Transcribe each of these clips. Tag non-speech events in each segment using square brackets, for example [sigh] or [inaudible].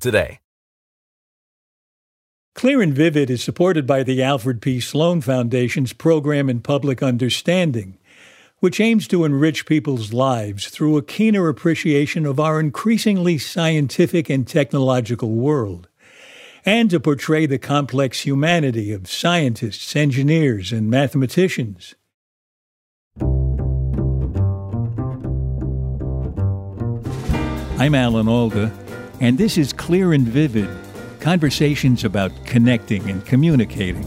today. Clear and Vivid is supported by the Alfred P. Sloan Foundation's Program in Public Understanding, which aims to enrich people's lives through a keener appreciation of our increasingly scientific and technological world, and to portray the complex humanity of scientists, engineers, and mathematicians. I'm Alan Alda, and this is Clear and Vivid conversations about connecting and communicating.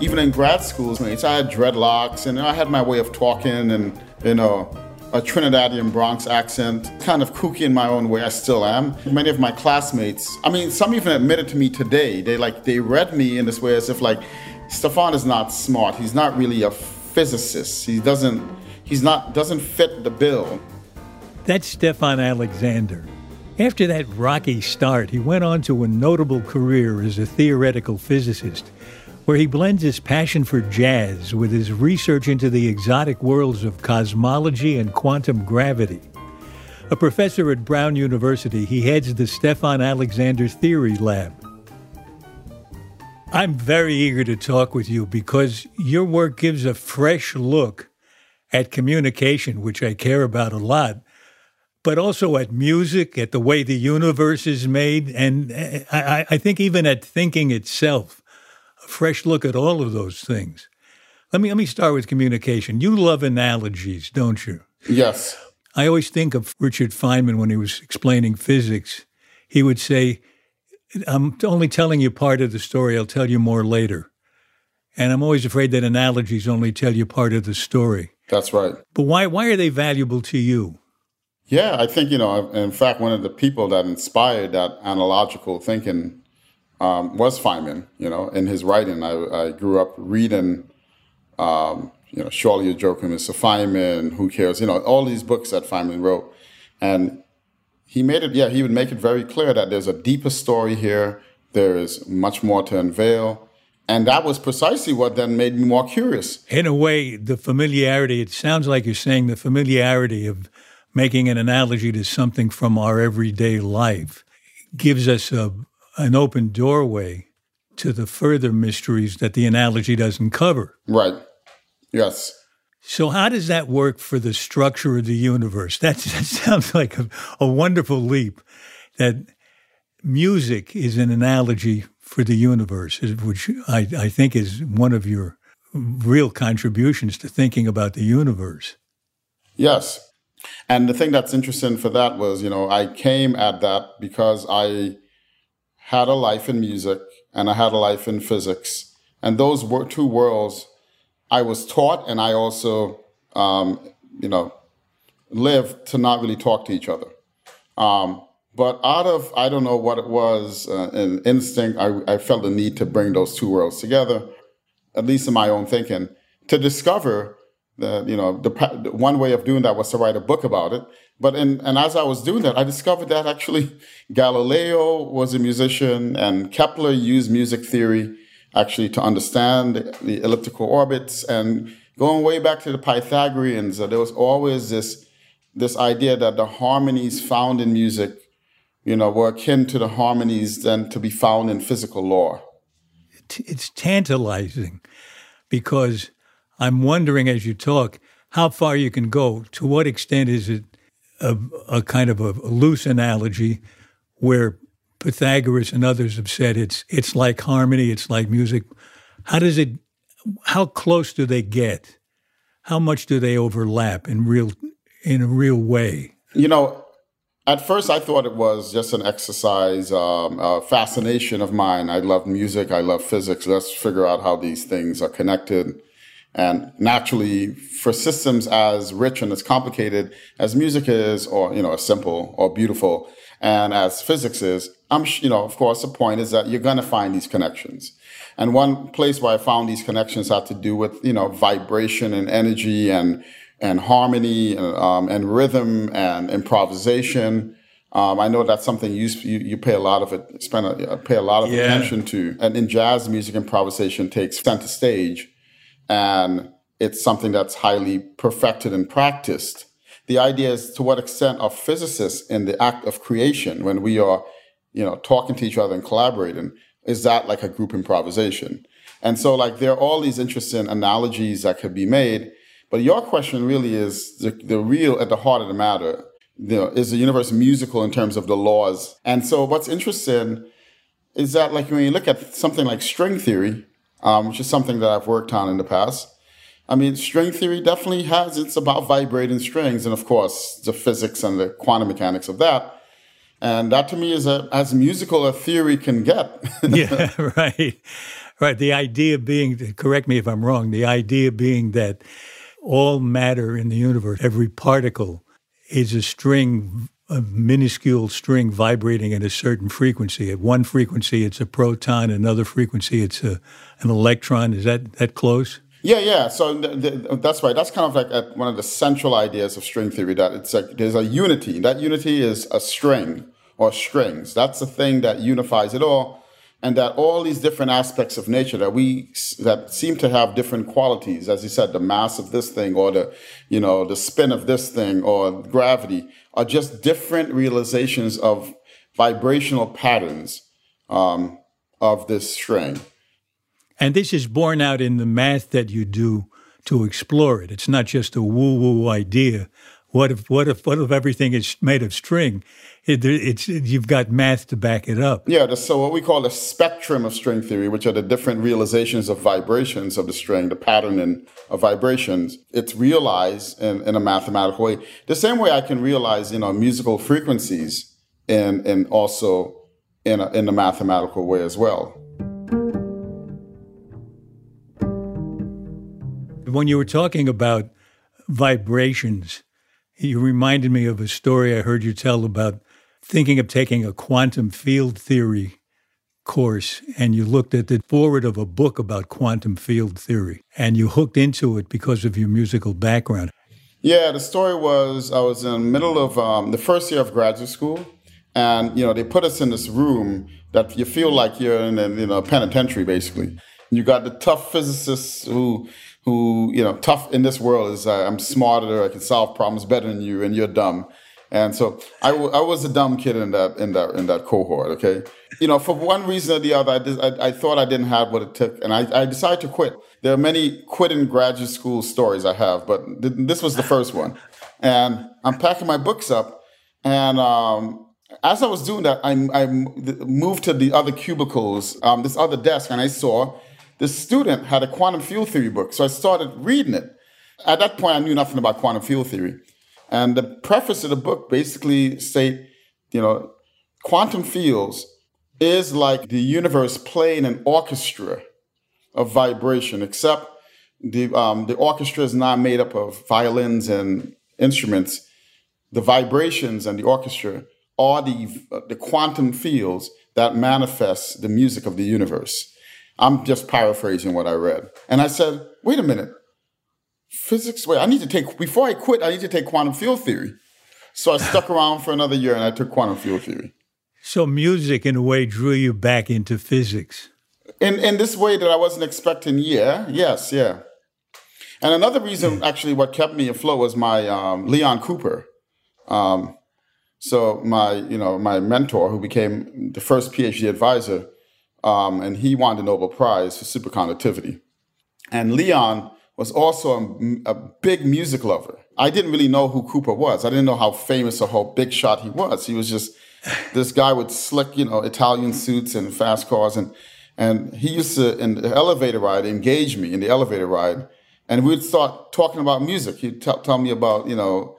Even in grad schools, mates, I had dreadlocks and I had my way of talking and, you know, a Trinidadian Bronx accent, kind of kooky in my own way. I still am. Many of my classmates, I mean, some even admitted to me today. They like they read me in this way as if like Stefan is not smart. He's not really a physicist. He doesn't. He's not doesn't fit the bill. That's Stefan Alexander. After that rocky start, he went on to a notable career as a theoretical physicist, where he blends his passion for jazz with his research into the exotic worlds of cosmology and quantum gravity. A professor at Brown University, he heads the Stefan Alexander Theory Lab. I'm very eager to talk with you because your work gives a fresh look at communication, which I care about a lot, but also at music, at the way the universe is made, and eh, I, I think even at thinking itself. A fresh look at all of those things. Let me let me start with communication. You love analogies, don't you? Yes. I always think of Richard Feynman when he was explaining physics. He would say, I'm only telling you part of the story, I'll tell you more later. And I'm always afraid that analogies only tell you part of the story. That's right. But why why are they valuable to you? Yeah, I think, you know, in fact, one of the people that inspired that analogical thinking um, was Feynman, you know, in his writing. I, I grew up reading, um, you know, Surely You're Joking, Mr. Feynman, Who Cares, you know, all these books that Feynman wrote. And he made it, yeah, he would make it very clear that there's a deeper story here. There is much more to unveil. And that was precisely what then made me more curious. In a way, the familiarity, it sounds like you're saying the familiarity of making an analogy to something from our everyday life gives us a, an open doorway to the further mysteries that the analogy doesn't cover. Right. Yes. So, how does that work for the structure of the universe? [laughs] That, that sounds like a, a wonderful leap that music is an analogy for the universe, which I, I think is one of your real contributions to thinking about the universe. Yes. And the thing that's interesting for that was, you know, I came at that because I had a life in music and I had a life in physics. And those were two worlds I was taught and I also, um, you know, lived to not really talk to each other. Um, but out of, I don't know what it was, uh, an instinct, I, I felt the need to bring those two worlds together, at least in my own thinking, to discover you know, the, one way of doing that was to write a book about it. But in, and as I was doing that, I discovered that actually [laughs] Galileo was a musician and Kepler used music theory actually to understand the elliptical orbits and going way back to the Pythagoreans, there was always this this idea that the harmonies found in music you know, were akin to the harmonies then to be found in physical law. It's tantalizing because I'm wondering as you talk how far you can go. To what extent is it a, a kind of a loose analogy where Pythagoras and others have said it's it's like harmony, it's like music. How does it? How close do they get? How much do they overlap in real in a real way? You know, at first I thought it was just an exercise, um, a fascination of mine. I love music, I love physics. Let's figure out how these things are connected. And naturally, for systems as rich and as complicated as music is, or you know, as simple or beautiful, and as physics is, I'm, you know, of course, the point is that you're going to find these connections. And one place where I found these connections had to do with, you know, vibration and energy and, and harmony and, um, and rhythm and improvisation. Um, I know that's something you, you, you pay a lot of it, spend a, pay a lot of yeah. attention to. And in jazz music, improvisation takes center stage and it's something that's highly perfected and practiced. The idea is to what extent are physicists in the act of creation when we are, you know, talking to each other and collaborating, is that like a group improvisation? And so like there are all these interesting analogies that could be made. But your question really is the, the real at the heart of the matter. You know, is the universe musical in terms of the laws? And so what's interesting is that like when you look at something like string theory, um, which is something that I've worked on in the past, I mean, string theory definitely has, it's about vibrating strings and of course the physics and the quantum mechanics of that. And that to me is a, as musical a theory can get. [laughs] yeah, [laughs] right. Right. The idea being, correct me if I'm wrong, the idea being that all matter in the universe, every particle is a string, a minuscule string vibrating at a certain frequency. At one frequency, it's a proton. Another frequency, it's a, an electron. Is that that close? Yeah, yeah. So that's right. That's kind of like one of the central ideas of string theory. That it's like there's a unity. That unity is a string or strings. That's the thing that unifies it all, and that all these different aspects of nature that we that seem to have different qualities. As you said, the mass of this thing, or the you know the spin of this thing, or gravity, are just different realizations of vibrational patterns um, of this string. And this is borne out in the math that you do to explore it. It's not just a woo woo idea. What if, what if, what if everything is made of string? It, it's, you've got math to back it up. Yeah. So what we call the spectrum of string theory, which are the different realizations of vibrations of the string, the pattern of vibrations, it's realized in, in a mathematical way. The same way I can realize, you know, musical frequencies and, and also in a, in a mathematical way as well. When you were talking about vibrations, you reminded me of a story I heard you tell about thinking of taking a quantum field theory course and you looked at the foreword of a book about quantum field theory and you hooked into it because of your musical background. Yeah, the story was I was in the middle of um, the first year of graduate school, and you know they put us in this room that you feel like you're in a you know penitentiary basically. You got the tough physicists who who, you know, tough in this world is uh, I'm smarter, I can solve problems better than you, and you're dumb. And so I, w- I was a dumb kid in that in that in that cohort. Okay, you know, for one reason or the other, I, did, I, I, thought I didn't have what it took, and I, I decided to quit. There are many quitting graduate school stories I have, but th- this was the first one. And I'm packing my books up, and um, as I was doing that, I, I moved to the other cubicles, um, this other desk, and I saw the student had a quantum field theory book. So I started reading it. At that point, I knew nothing about quantum field theory. And the preface of the book basically state, you know, quantum fields is like the universe playing an orchestra of vibration, except the, um, the orchestra is not made up of violins and instruments. The vibrations and the orchestra are the, the quantum fields that manifest the music of the universe. I'm just paraphrasing what I read. And I said, wait a minute. Physics, wait, I need to take, before I quit, I need to take quantum field theory. So I stuck around for another year and I took quantum field theory. So music, in a way, drew you back into physics. In, in this way that I wasn't expecting, yeah, yes, yeah. And another reason, actually, what kept me afloat was my um, Leon Cooper. Um, so my, you know, my mentor, who became the first PhD advisor, um, and he won the Nobel Prize for superconductivity. And Leon was also a, a, big music lover. I didn't really know who Cooper was. I didn't know how famous or how big shot he was. He was just [sighs] this guy with slick, you know, Italian suits and fast cars. And, and he used to, in the elevator ride, engage me in the elevator ride. And we'd start talking about music. He'd t- tell me about, you know,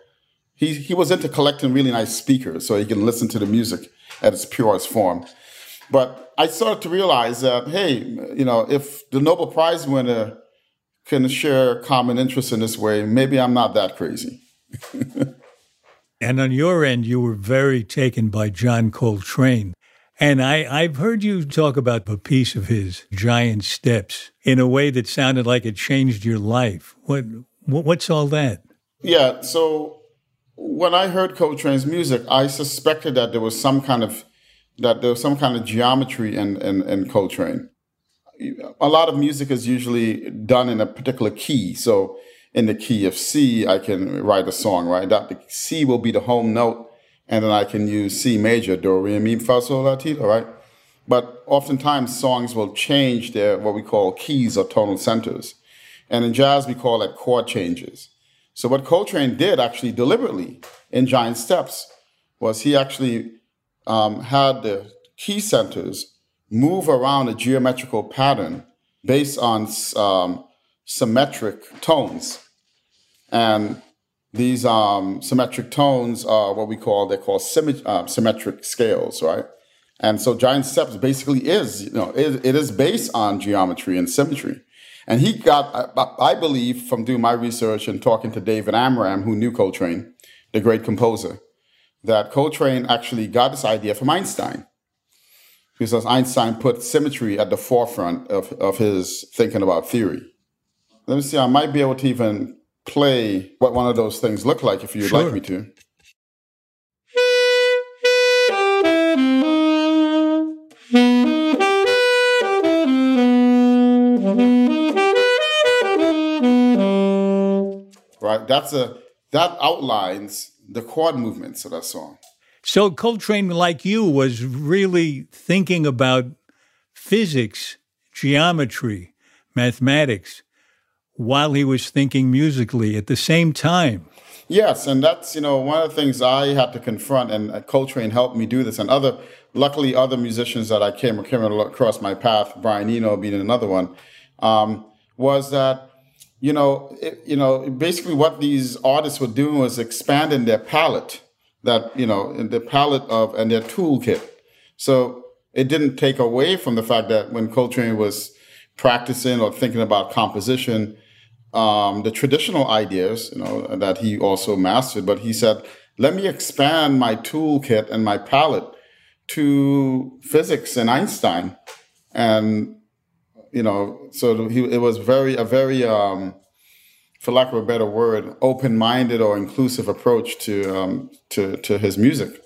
he he was into collecting really nice speakers so he can listen to the music at its purest form. But I started to realize that hey, you know, if the Nobel Prize winner can share common interests in this way, maybe I'm not that crazy. [laughs] and on your end, you were very taken by John Coltrane. And I, I've heard you talk about a piece of his, Giant Steps, in a way that sounded like it changed your life. What, what's all that? Yeah, so when I heard Coltrane's music, I suspected that there was some kind of that there was some kind of geometry in, in, in Coltrane. A lot of music is usually done in a particular key. So in the key of C, I can write a song, right? That C will be the home note, and then I can use C major, do, re, mi, fa, sol, la, ti, right? But oftentimes songs will change their what we call keys or tonal centers. And in jazz, we call that chord changes. So what Coltrane did actually deliberately in Giant Steps was he actually um, had the key centers move around a geometrical pattern based on um, symmetric tones. And these um, symmetric tones are what we call, they're called symmet- uh, symmetric scales, right? And so Giant Steps basically is, you know, it, it is based on geometry and symmetry. And he got, I believe, from doing my research and talking to David Amram, who knew Coltrane, the great composer, that Coltrane actually got this idea from Einstein. Because Einstein put symmetry at the forefront of, of his thinking about theory. Let me see, I might be able to even play what one of those things look like if you'd sure. like me to. Right, that's a that outlines the chord movements of that song. So Coltrane, like you, was really thinking about physics, geometry, mathematics while he was thinking musically at the same time. Yes, and that's you know one of the things I had to confront, and Coltrane helped me do this, and other luckily other musicians that I came came across my path, Brian Eno being another one, um, was that you know it, you know basically what these artists were doing was expanding their palette, that you know in the palette of and their toolkit. So it didn't take away from the fact that when Coltrane was practicing or thinking about composition um, the traditional ideas, you know, that he also mastered, but he said, let me expand my toolkit and my palette to physics and Einstein. And, you know, so he, it was very, a very, um, for lack of a better word, open-minded or inclusive approach to, um, to, to his music.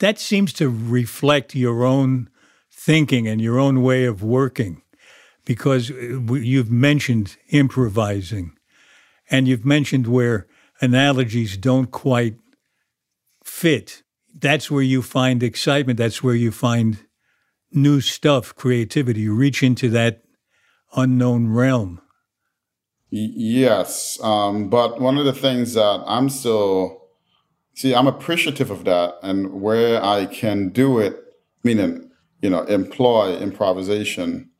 That seems to reflect your own thinking and your own way of working because uh, you've mentioned improvising and you've mentioned where analogies don't quite fit. That's where you find excitement. That's where you find new stuff, creativity. You reach into that unknown realm. Yes. Um, but one of the things that I'm still, see, I'm appreciative of that and where I can do it, meaning, you know, employ improvisation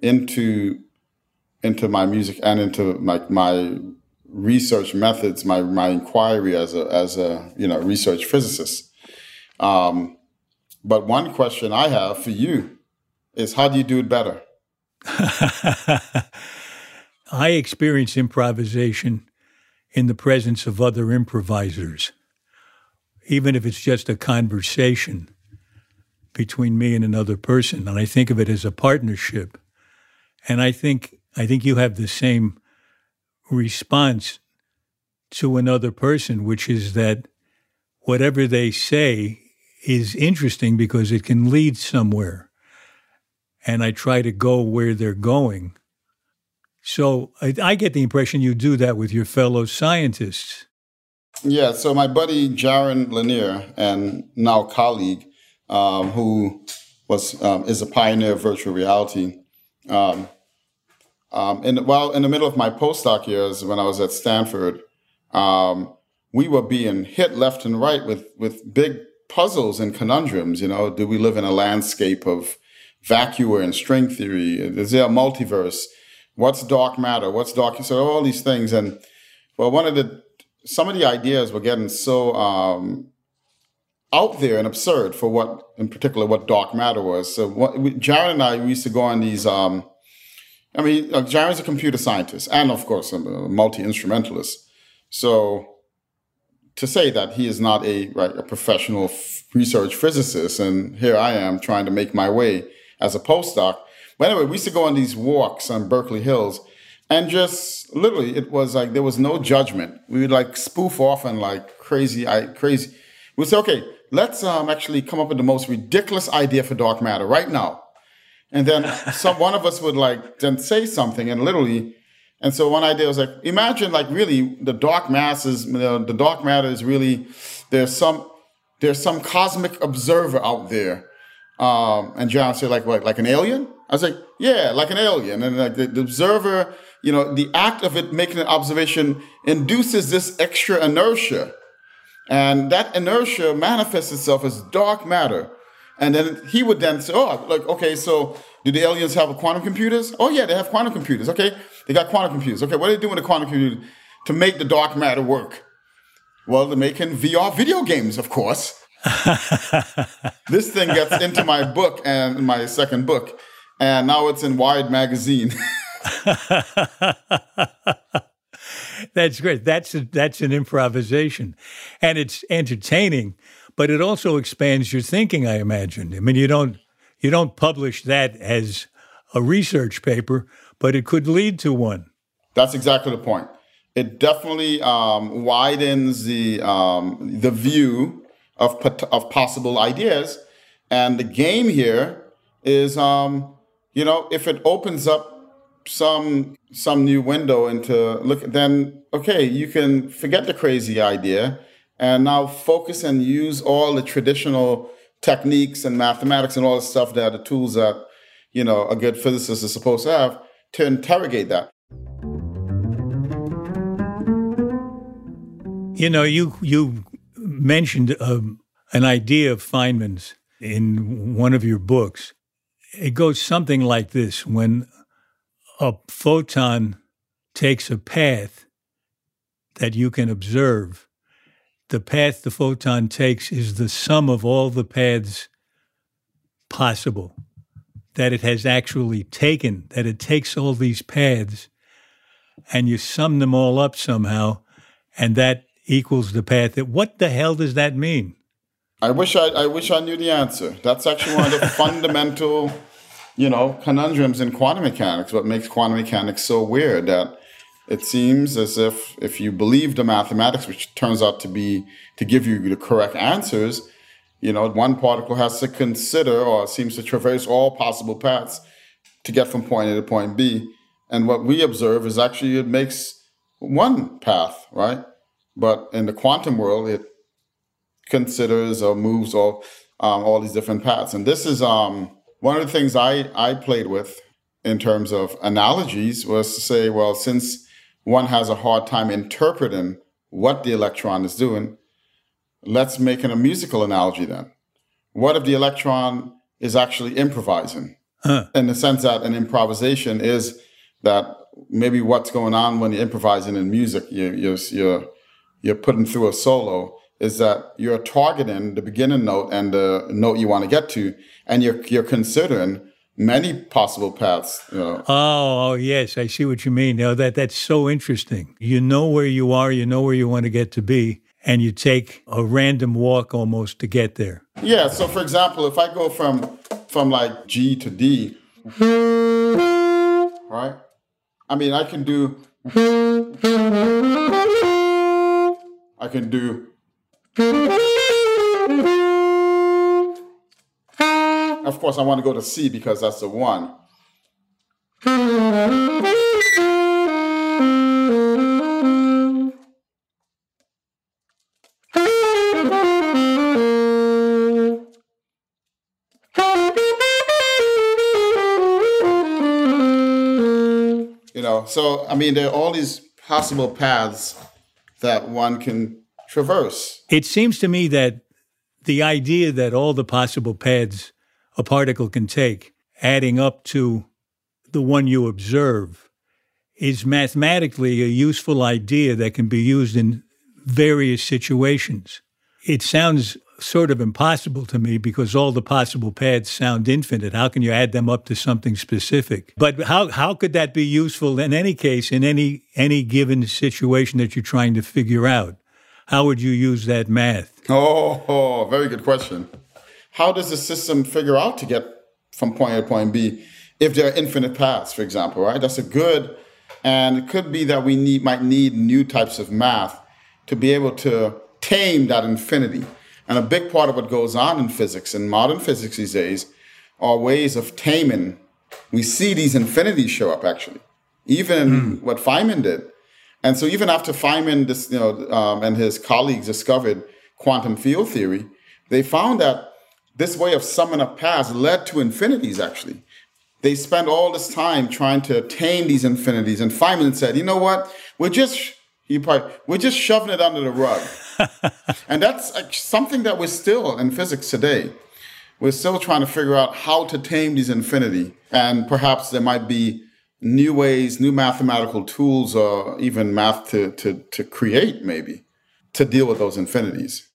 into into my music and into my my research methods, my my inquiry as a as a you know research physicist. Um, but one question I have for you is how do you do it better? [laughs] I experience improvisation in the presence of other improvisers, even if it's just a conversation between me and another person. And I think of it as a partnership. And I think I think you have the same response to another person, which is that whatever they say is interesting because it can lead somewhere. And I try to go where they're going. So I, I get the impression you do that with your fellow scientists. Yeah, so my buddy Jaron Lanier and now colleague, um, who was um, is a pioneer of virtual reality, um, um, and while in the middle of my postdoc years, when I was at Stanford, um, we were being hit left and right with with big puzzles and conundrums. You know, do we live in a landscape of vacuum and string theory? Is there a multiverse? What's dark matter? What's dark? So all these things. And well, one of the some of the ideas were getting so um, out there and absurd for what, in particular, what dark matter was. So, what, we, Jaron and I we used to go on these. Um, I mean, uh, Jaron's a computer scientist and, of course, a multi instrumentalist. So, to say that he is not a right, a professional f- research physicist, and here I am trying to make my way as a postdoc. But anyway, we used to go on these walks on Berkeley Hills, and just literally, it was like there was no judgment. We would like spoof off and like crazy, I crazy. We'd say, okay, let's um, actually come up with the most ridiculous idea for dark matter right now. And then [laughs] some one of us would like then say something, and literally and so one idea was like, imagine like really the dark masses, you know, the dark matter is really there's some there's some cosmic observer out there. Um, and John said like what, like an alien? I was like, yeah, like an alien. And like the, the observer, you know, the act of it making an observation induces this extra inertia. And that inertia manifests itself as dark matter. And then he would then say, oh, like, okay, so do the aliens have quantum computers? Oh, yeah, they have quantum computers. Okay, they got quantum computers. Okay, what are they doing with the quantum computer to make the dark matter work? Well, they're making VR video games, of course. [laughs] this thing gets into my book and my second book, and now it's in Wired magazine. [laughs] that's great. That's a, that's an improvisation, and it's entertaining, but it also expands your thinking. I imagine. I mean, you don't you don't publish that as a research paper, but it could lead to one. That's exactly the point. It definitely um, widens the um, the view of of possible ideas, and the game here is, um, you know, if it opens up some some new window into look, then okay, you can forget the crazy idea and now focus and use all the traditional techniques and mathematics and all the stuff that are the tools that you know a good physicist is supposed to have to interrogate that. You know, you you mentioned um, an idea of Feynman's in one of your books. It goes something like this: when a photon takes a path that you can observe, the path the photon takes is the sum of all the paths possible that it has actually taken, that it takes all these paths and you sum them all up somehow, and that equals the path. That what the hell does that mean? I wish I, I wish I knew the answer. That's actually one of the [laughs] fundamental, you know, conundrums in quantum mechanics. What makes quantum mechanics so weird that it seems as if if you believe the mathematics, which turns out to be to give you the correct answers, you know, one particle has to consider or seems to traverse all possible paths to get from point A to point B. And what we observe is actually it makes one path, right? But in the quantum world, it considers or moves all um, all these different paths. And this is um, one of the things I I played with in terms of analogies was to say, well, since one has a hard time interpreting what the electron is doing, let's make it a musical analogy then. What if the electron is actually improvising? Huh. In the sense that an improvisation is that maybe what's going on when you're improvising in music, you, you're, you're, you're putting through a solo, is that you're targeting the beginning note and the note you want to get to, and you're, you're considering many possible paths. You know. oh, oh, yes, I see what you mean. Now that that's so interesting. You know where you are, you know where you want to get to be, and you take a random walk almost to get there. Yeah. So, for example, if I go from from like G to D, right? I mean, I can do. I can do. Of course, I want to go to C because that's the one. You know, so, I mean, there are all these possible paths that one can traverse. It seems to me that the idea that all the possible paths a particle can take, adding up to the one you observe, is mathematically a useful idea that can be used in various situations. It sounds sort of impossible to me because all the possible paths sound infinite. How can you add them up to something specific? But how, how could that be useful in any case, in any, any given situation that you're trying to figure out? How would you use that math? Oh, oh very good question. How does the system figure out to get from point A to point B if there are infinite paths, for example, right? That's a good, and it could be that we need might need new types of math to be able to tame that infinity. And a big part of what goes on in physics, in modern physics these days, are ways of taming. We see these infinities show up actually, even mm. what Feynman did. And so even after Feynman, this, you know, um, and his colleagues discovered quantum field theory, they found that this way of summing up paths led to infinities actually. They spent all this time trying to attain these infinities, and Feynman said, "You know what? We're just he probably, we're just shoving it under the rug." [laughs] and that's uh, something that we're still in physics today. We're still trying to figure out how to tame these infinity, and perhaps there might be new ways, new mathematical tools, or even math to to to create maybe to deal with those infinities.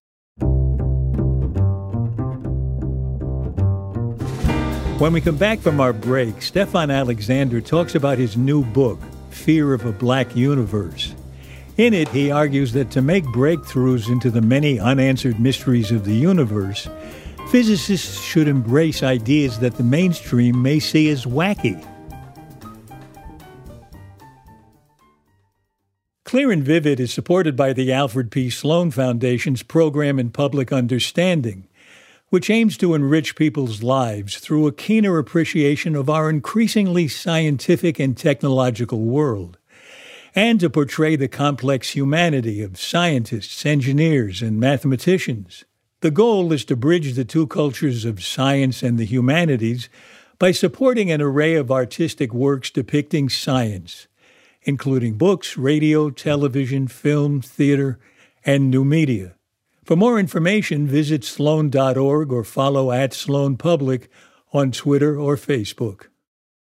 When we come back from our break, Stefan Alexander talks about his new book, Fear of a Black Universe. In it, he argues that to make breakthroughs into the many unanswered mysteries of the universe, physicists should embrace ideas that the mainstream may see as wacky. Clear and Vivid is supported by the Alfred P. Sloan Foundation's Program in Public Understanding which aims to enrich people's lives through a keener appreciation of our increasingly scientific and technological world, and to portray the complex humanity of scientists, engineers, and mathematicians. The goal is to bridge the two cultures of science and the humanities by supporting an array of artistic works depicting science, including books, radio, television, film, theater, and new media. For more information, visit sloan.org or follow at Sloan Public on Twitter or Facebook.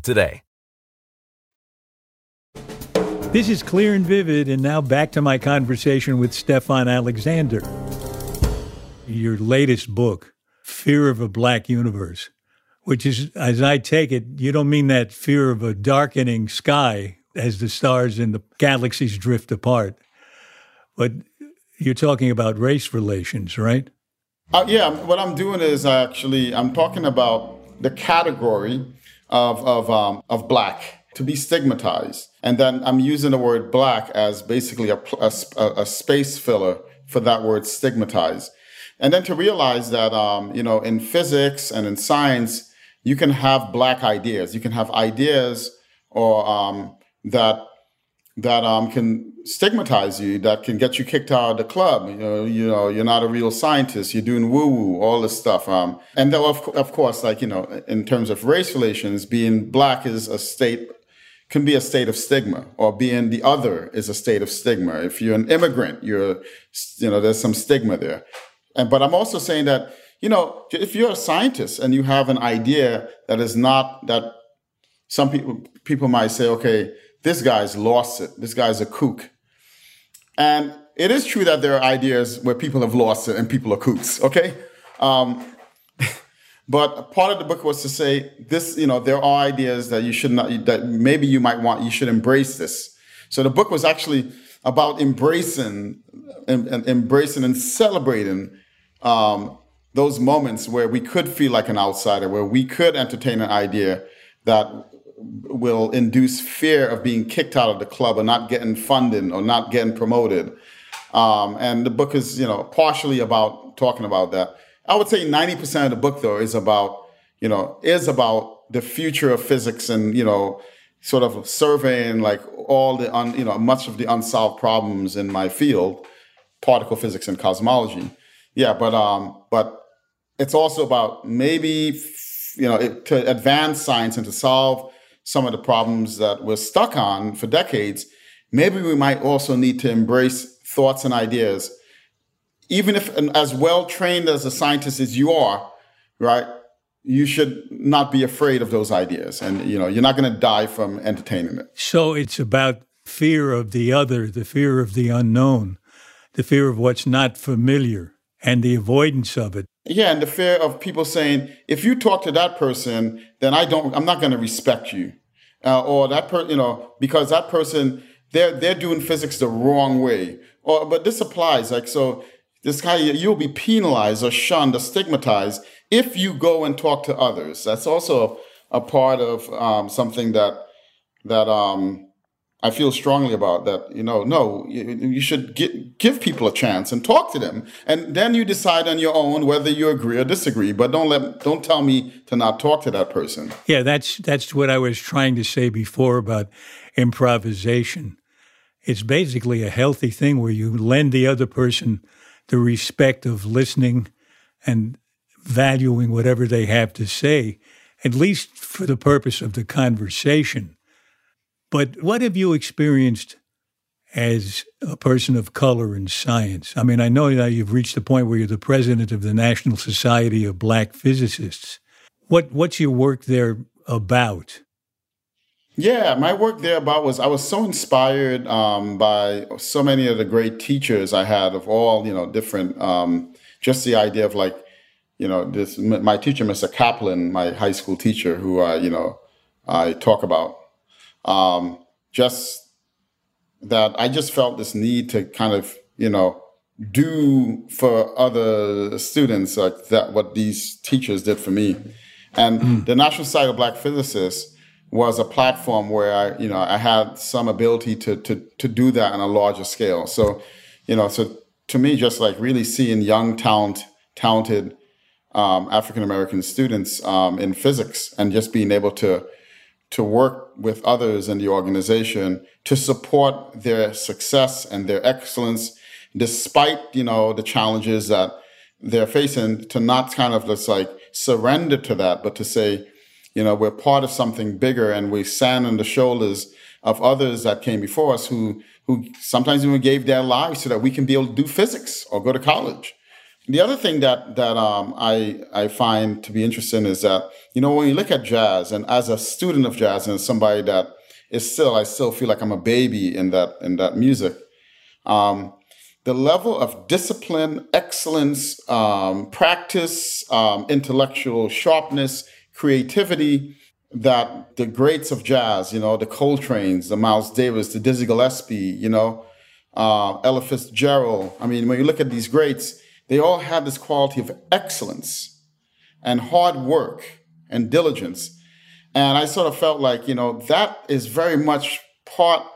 today. This is Clear and Vivid, and now back to my conversation with Stefan Alexander. Your latest book, Fear of a Black Universe, which is, as I take it, you don't mean that fear of a darkening sky as the stars and the galaxies drift apart, but you're talking about race relations, right? Uh, yeah, what I'm doing is actually I'm talking about the category of of um, of black to be stigmatized, and then I'm using the word black as basically a, a, a space filler for that word stigmatized, and then to realize that um, you know in physics and in science you can have black ideas, you can have ideas or um, that that um, can stigmatize you, that can get you kicked out of the club. You know, you know, you're not a real scientist. You're doing woo woo, all this stuff. Um, and then of, of course, like you know, in terms of race relations, being black is a state can be a state of stigma, or being the other is a state of stigma. If you're an immigrant, you're, you know, there's some stigma there. And but I'm also saying that you know, if you're a scientist and you have an idea that is not that some people people might say, okay this guy's lost it. This guy's a kook. And it is true that there are ideas where people have lost it and people are kooks, okay? Um, [laughs] but part of the book was to say this, you know, there are ideas that you should not, that maybe you might want, you should embrace this. So the book was actually about embracing, and, embracing and celebrating um, those moments where we could feel like an outsider, where we could entertain an idea that will induce fear of being kicked out of the club or not getting funding or not getting promoted. Um, and the book is, you know, partially about talking about that. I would say 90% of the book though is about, you know, is about the future of physics and, you know, sort of surveying like all the, un, you know, much of the unsolved problems in my field, particle physics and cosmology. Yeah, but um, but it's also about maybe you know it, to advance science and to solve some of the problems that we're stuck on for decades. Maybe we might also need to embrace thoughts and ideas, even if as well trained as a scientist as you are, right? You should not be afraid of those ideas, and you know you're not going to die from entertaining it. So it's about fear of the other, the fear of the unknown, the fear of what's not familiar and the avoidance of it. Yeah, and the fear of people saying, if you talk to that person, then I don't, I'm not going to respect you, uh, or that person, you know, because that person they're they're doing physics the wrong way. Or but this applies like so. This guy you'll be penalized or shunned or stigmatized if you go and talk to others. That's also a, part of um, something that that um, I feel strongly about that. You know, no, you, you should get, give people a chance and talk to them, and then you decide on your own whether you agree or disagree. But don't let don't tell me to not talk to that person. Yeah, that's that's what I was trying to say before about improvisation. It's basically a healthy thing where you lend the other person the respect of listening and valuing whatever they have to say, at least for the purpose of the conversation but what have you experienced as a person of color in science? I mean, I know that you've reached the point where you're the president of the National Society of Black Physicists. What what's your work there about? Yeah, my work there about was I was so inspired um, by so many of the great teachers I had of all you know different. Um, just the idea of like, you know, this my teacher, Mr. Kaplan, my high school teacher, who I you know I talk about um, just that I just felt this need to kind of, you know, do for other students like that what these teachers did for me. And mm. the National Society of Black Physicists was a platform where I, you know, I had some ability to to to do that on a larger scale. So, you know, so to me, just like really seeing young talent, talented um, African American students um, in physics, and just being able to to work with others in the organization to support their success and their excellence, despite, you know, the challenges that they're facing, to not kind of just like surrender to that, but to say, you know, we're part of something bigger and we stand on the shoulders of others that came before us who, who sometimes even gave their lives so that we can be able to do physics or go to college. The other thing that that um, I I find to be interesting is that you know when you look at jazz, and as a student of jazz and somebody that is still I still feel like I'm a baby in that in that music. Um, the level of discipline, excellence, um, practice, um, intellectual sharpness, creativity that the greats of jazz, you know, the Coltrane's, the Miles Davis, the Dizzy Gillespie, you know, uh, Ella Fitzgerald. I mean, when you look at these greats, they all had this quality of excellence and hard work and diligence. And I sort of felt like, you know, that is very much part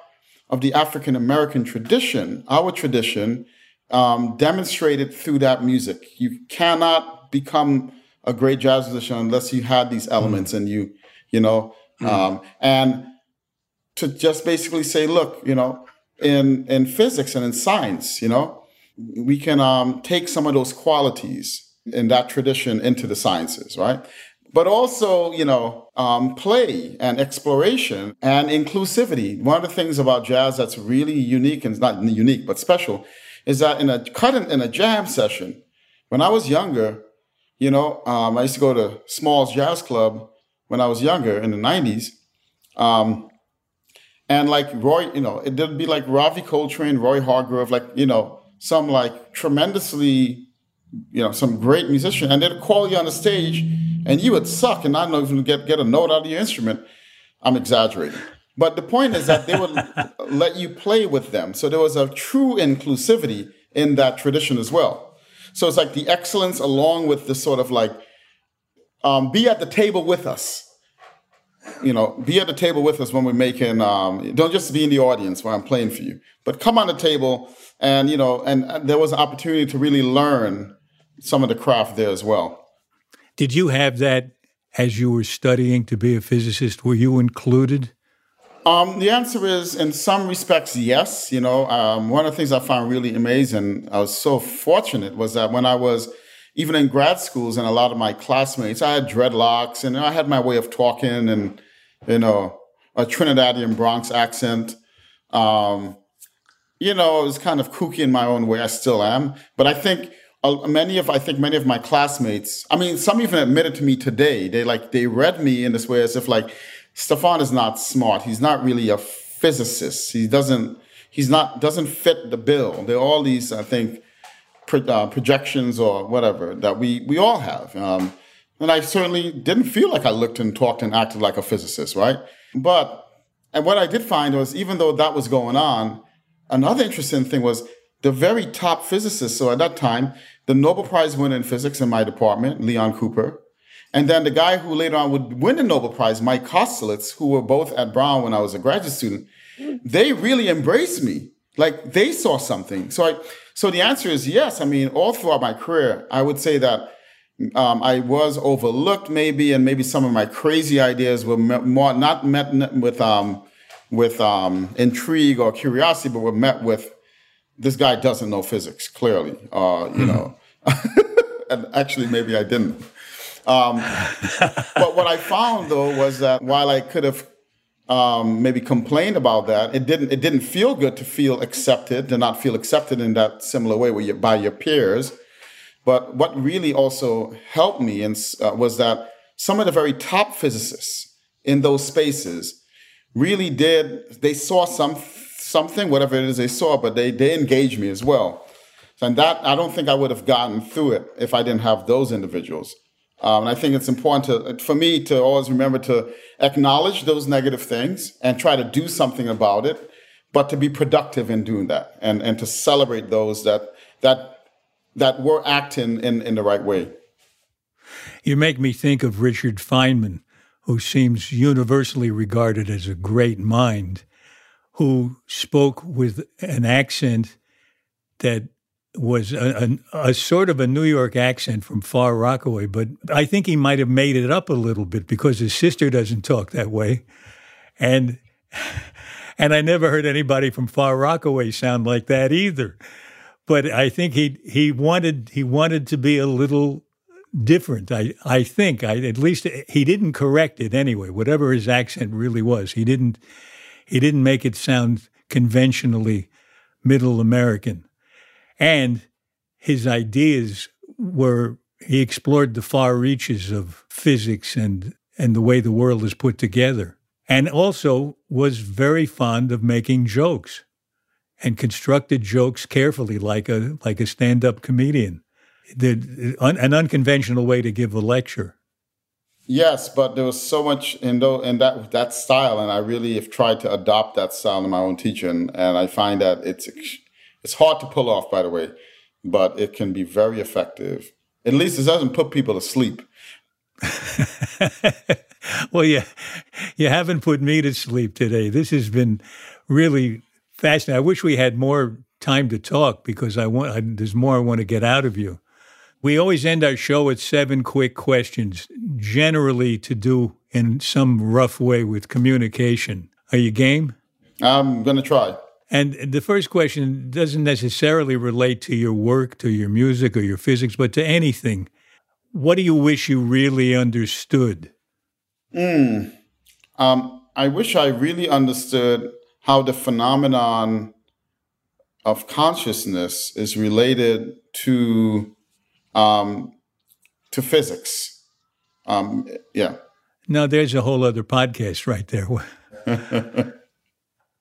of the African American tradition, our tradition, um, demonstrated through that music. You cannot become a great jazz musician unless you had these elements mm. and you, you know, mm. um, and to just basically say, look, you know, in in physics and in science, you know, we can um, take some of those qualities in that tradition into the sciences, right? But also, you know, um, play and exploration and inclusivity. One of the things about jazz that's really unique and not unique but special is that in a cut in, in a jam session, when I was younger, you know, um, I used to go to Smalls Jazz Club when I was younger in the '90s. Um, And like Roy, you know, it would be like Ravi Coltrane, Roy Hargrove, like, you know, some like tremendously, you know, some great musician. And they'd call you on the stage and you would suck and not even get, get a note out of your instrument. I'm exaggerating. But the point is that they would [laughs] let you play with them. So there was a true inclusivity in that tradition as well. So it's like the excellence along with the sort of like, um, be at the table with us you know, be at the table with us when we're making. Um, don't just be in the audience while I'm playing for you, but come on the table, and you know, and, there was an opportunity to really learn some of the craft there as well. Did you have that as you were studying to be a physicist? Were you included? Um, the answer is, in some respects, yes. You know, um, one of the things I found really amazing, I was so fortunate, was that when I was even in grad schools and a lot of my classmates, I had dreadlocks and I had my way of talking and, you know, a Trinidadian Bronx accent. Um, you know, I was kind of kooky in my own way. I still am. But I think uh, many of, I think many of my classmates, I mean, some even admitted to me today, they like, they read me in this way as if like, Stephon is not smart. He's not really a physicist. He doesn't, he's not, doesn't fit the bill. There are all these, I think, pro- uh, projections or whatever that we we all have. Um, and I certainly didn't feel like I looked and talked and acted like a physicist, right? But and what I did find was even though that was going on, another interesting thing was the very top physicists. So at that time, the Nobel Prize winner in physics in my department, Leon Cooper, and then the guy who later on would win the Nobel Prize, Mike Kosterlitz, who were both at Brown when I was a graduate student, they really embraced me. Like they saw something. So I so the answer is yes. I mean, all throughout my career, I would say that um, I was overlooked, maybe, and maybe some of my crazy ideas were more not met with um, with um, intrigue or curiosity, but were met with this guy doesn't know physics. Clearly, uh, you know, [laughs] and actually, maybe I didn't. Um, but what I found though was that while I could have um, maybe complained about that. It didn't. It didn't feel good to feel accepted, to not feel accepted in that similar way you, by your peers. But what really also helped me in, uh, was that some of the very top physicists in those spaces really did. They saw some something, whatever it is they saw, but they they engaged me as well. And that I don't think I would have gotten through it if I didn't have those individuals. Um, and I think it's important to, for me to always remember to acknowledge those negative things and try to do something about it, but to be productive in doing that and, and to celebrate those that, that, that were acting in, in the right way. You make me think of Richard Feynman, who seems universally regarded as a great mind, who spoke with an accent that was a, a, a, sort of a New York accent from Far Rockaway, but I think he might have made it up a little bit because his sister doesn't talk that way, and [laughs] and I never heard anybody from Far Rockaway sound like that either. But I think he he wanted he wanted to be a little different. I I think I at least he didn't correct it anyway. Whatever his accent really was, he didn't he didn't make it sound conventionally middle American. And his ideas were he explored the far reaches of physics and, and the way the world is put together. And also was very fond of making jokes and constructed jokes carefully like a like a stand-up comedian. The, an unconventional way to give a lecture. Yes, but there was so much in, in that that style, and I really have tried to adopt that style in my own teaching, and I find that it's it's hard to pull off, by the way, but it can be very effective. At least it doesn't put people to sleep. [laughs] well, yeah, you haven't put me to sleep today. This has been really fascinating. I wish we had more time to talk because I want I, there's more I want to get out of you. We always end our show with seven quick questions, generally to do in some rough way with communication. Are you game? I'm going to try. And the first question doesn't necessarily relate to your work, to your music, or your physics, but to anything. What do you wish you really understood? Mm. Um, I wish I really understood how the phenomenon of consciousness is related to um, to physics. Um, yeah. Now, there's a whole other podcast right there. [laughs]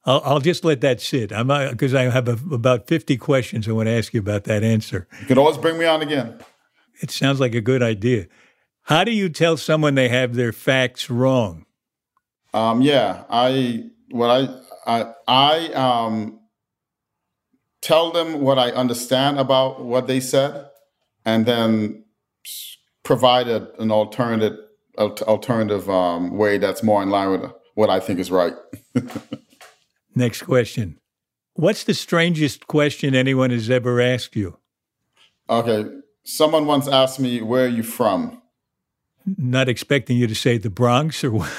I'll, I'll just let that sit. I'm because I have a, about 50 questions I want to ask you about that answer. You can always bring me on again. It sounds like a good idea. How do you tell someone they have their facts wrong? Um, yeah, I what I I I um tell them what I understand about what they said, and then provide a, an alternative alternative um, way that's more in line with what I think is right. [laughs] Next question. What's the strangest question anyone has ever asked you? Okay. Someone once asked me, Where are you from? Not expecting you to say the Bronx or what?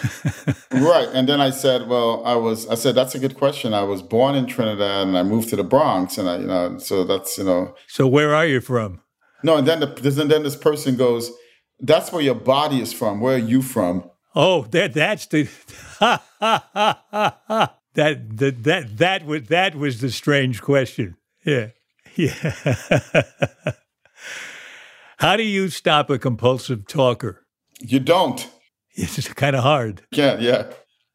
[laughs] right. And then I said, Well, I was, I said, That's a good question. I was born in Trinidad and I moved to the Bronx. And I, you know, so that's, you know. So where are you from? No. And then, the, and then this person goes, That's where your body is from. Where are you from? Oh, that, that's the. [laughs] that that that that was that was the strange question. Yeah, yeah. [laughs] How do you stop a compulsive talker? You don't. It's kind of hard. Yeah, yeah.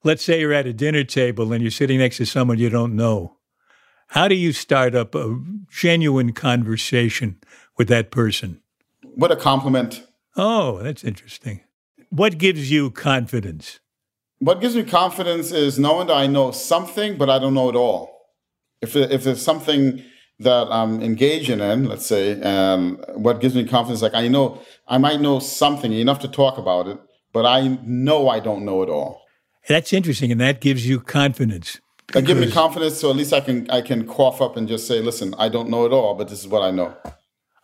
Let's say you're at a dinner table and you're sitting next to someone you don't know. How do you start up a genuine conversation with that person? What a compliment. Oh, that's interesting. What gives you confidence? what gives me confidence is knowing that I know something, but I don't know it all. If if there's something that I'm engaging in, let's say, and what gives me confidence, like I know I might know something enough to talk about it, but I know I don't know it all. That's interesting, and that gives you confidence. That gives me confidence, so at least I can I can cough up and just say, "Listen, I don't know it all, but this is what I know."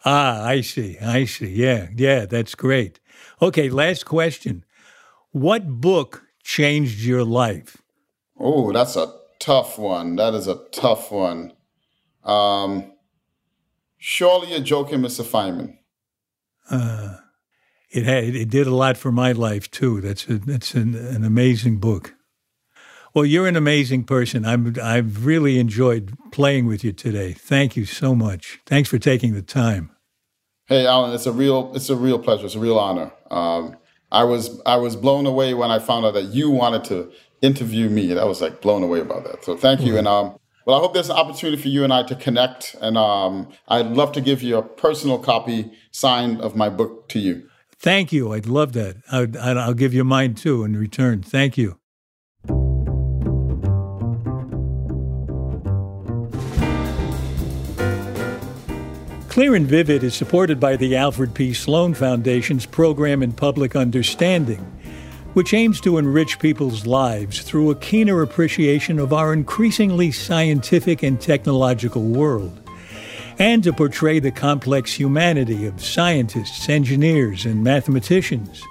Ah, I see. I see. Yeah, yeah, that's great. Okay, last question. What book changed your life? Oh, that's a tough one. That is a tough one. Um, surely you're joking, Mr. Feynman. Uh, it had it did a lot for my life too. That's a, that's an, an amazing book. Well, you're an amazing person. I'm I've really enjoyed playing with you today. Thank you so much. Thanks for taking the time. Hey, Alan, it's a real it's a real pleasure. It's a real honor. Um, I was I was blown away when I found out that you wanted to interview me. I was like blown away about that. So thank you. And um, well, I hope there's an opportunity for you and I to connect. And um, I'd love to give you a personal copy signed of my book to you. Thank you. I'd love that. i will give you mine too in return. Thank you. Clear and Vivid is supported by the Alfred P. Sloan Foundation's Program in Public Understanding, which aims to enrich people's lives through a keener appreciation of our increasingly scientific and technological world, and to portray the complex humanity of scientists, engineers, and mathematicians.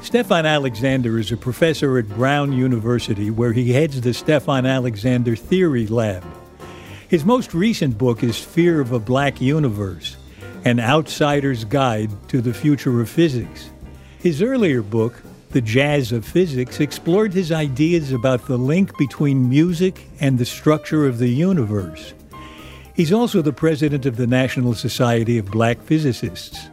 Stephon Alexander is a professor at Brown University, where he heads the Stephon Alexander Theory Lab. His most recent book is Fear of a Black Universe An Outsider's Guide to the Future of Physics. His earlier book, The Jazz of Physics, explored his ideas about the link between music and the structure of the universe. He's also the president of the National Society of Black Physicists.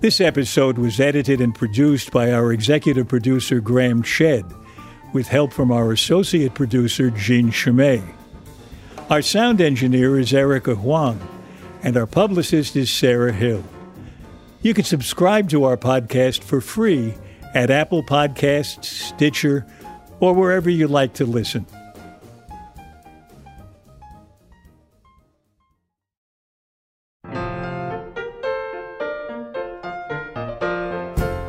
This episode was edited and produced by our executive producer, Graham Chedd, with help from our associate producer, Jean Chimay. Our sound engineer is Erica Huang, and our publicist is Sarah Hill. You can subscribe to our podcast for free at Apple Podcasts, Stitcher, or wherever you like to listen.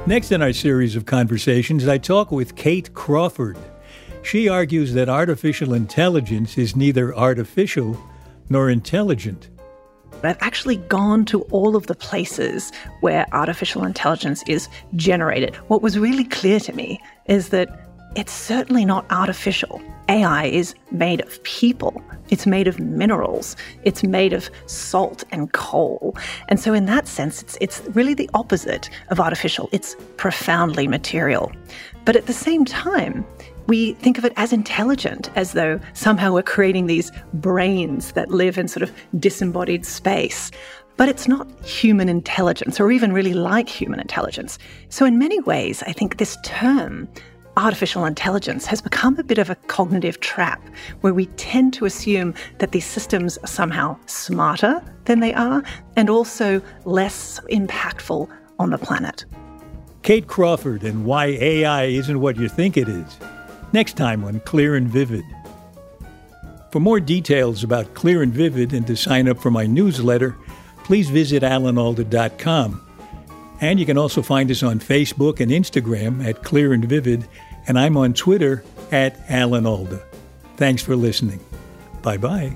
Next in our series of conversations, I talk with Kate Crawford. She argues that artificial intelligence is neither artificial nor intelligent. I've actually gone to all of the places where artificial intelligence is generated. What was really clear to me is that it's certainly not artificial. AI is made of people, it's made of minerals, it's made of salt and coal. And so, in that sense, it's, it's really the opposite of artificial. It's profoundly material. But at the same time, we think of it as intelligent, as though somehow we're creating these brains that live in sort of disembodied space. But it's not human intelligence, or even really like human intelligence. So, in many ways, I think this term artificial intelligence has become a bit of a cognitive trap where we tend to assume that these systems are somehow smarter than they are and also less impactful on the planet. Kate Crawford and why AI isn't what you think it is. Next time on Clear and Vivid. For more details about Clear and Vivid and to sign up for my newsletter, please visit alanalda.com. And you can also find us on Facebook and Instagram at Clear and Vivid, and I'm on Twitter at Alan Alda. Thanks for listening. Bye bye.